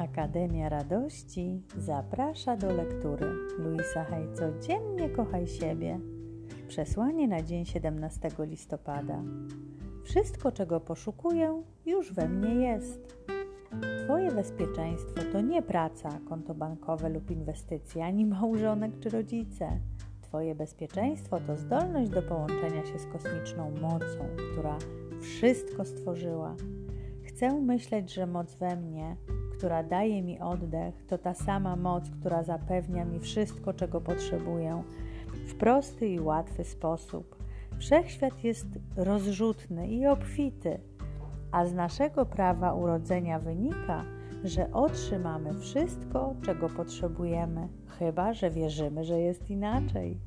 Akademia Radości zaprasza do lektury Luisa Hay Codziennie kochaj siebie. Przesłanie na dzień 17 listopada. Wszystko, czego poszukuję, już we mnie jest. Twoje bezpieczeństwo to nie praca, konto bankowe lub inwestycje, ani małżonek czy rodzice. Twoje bezpieczeństwo to zdolność do połączenia się z kosmiczną mocą, która wszystko stworzyła. Chcę myśleć, że moc we mnie, która daje mi oddech, to ta sama moc, która zapewnia mi wszystko, czego potrzebuję, w prosty i łatwy sposób. Wszechświat jest rozrzutny i obfity, a z naszego prawa urodzenia wynika, że otrzymamy wszystko, czego potrzebujemy, chyba że wierzymy, że jest inaczej.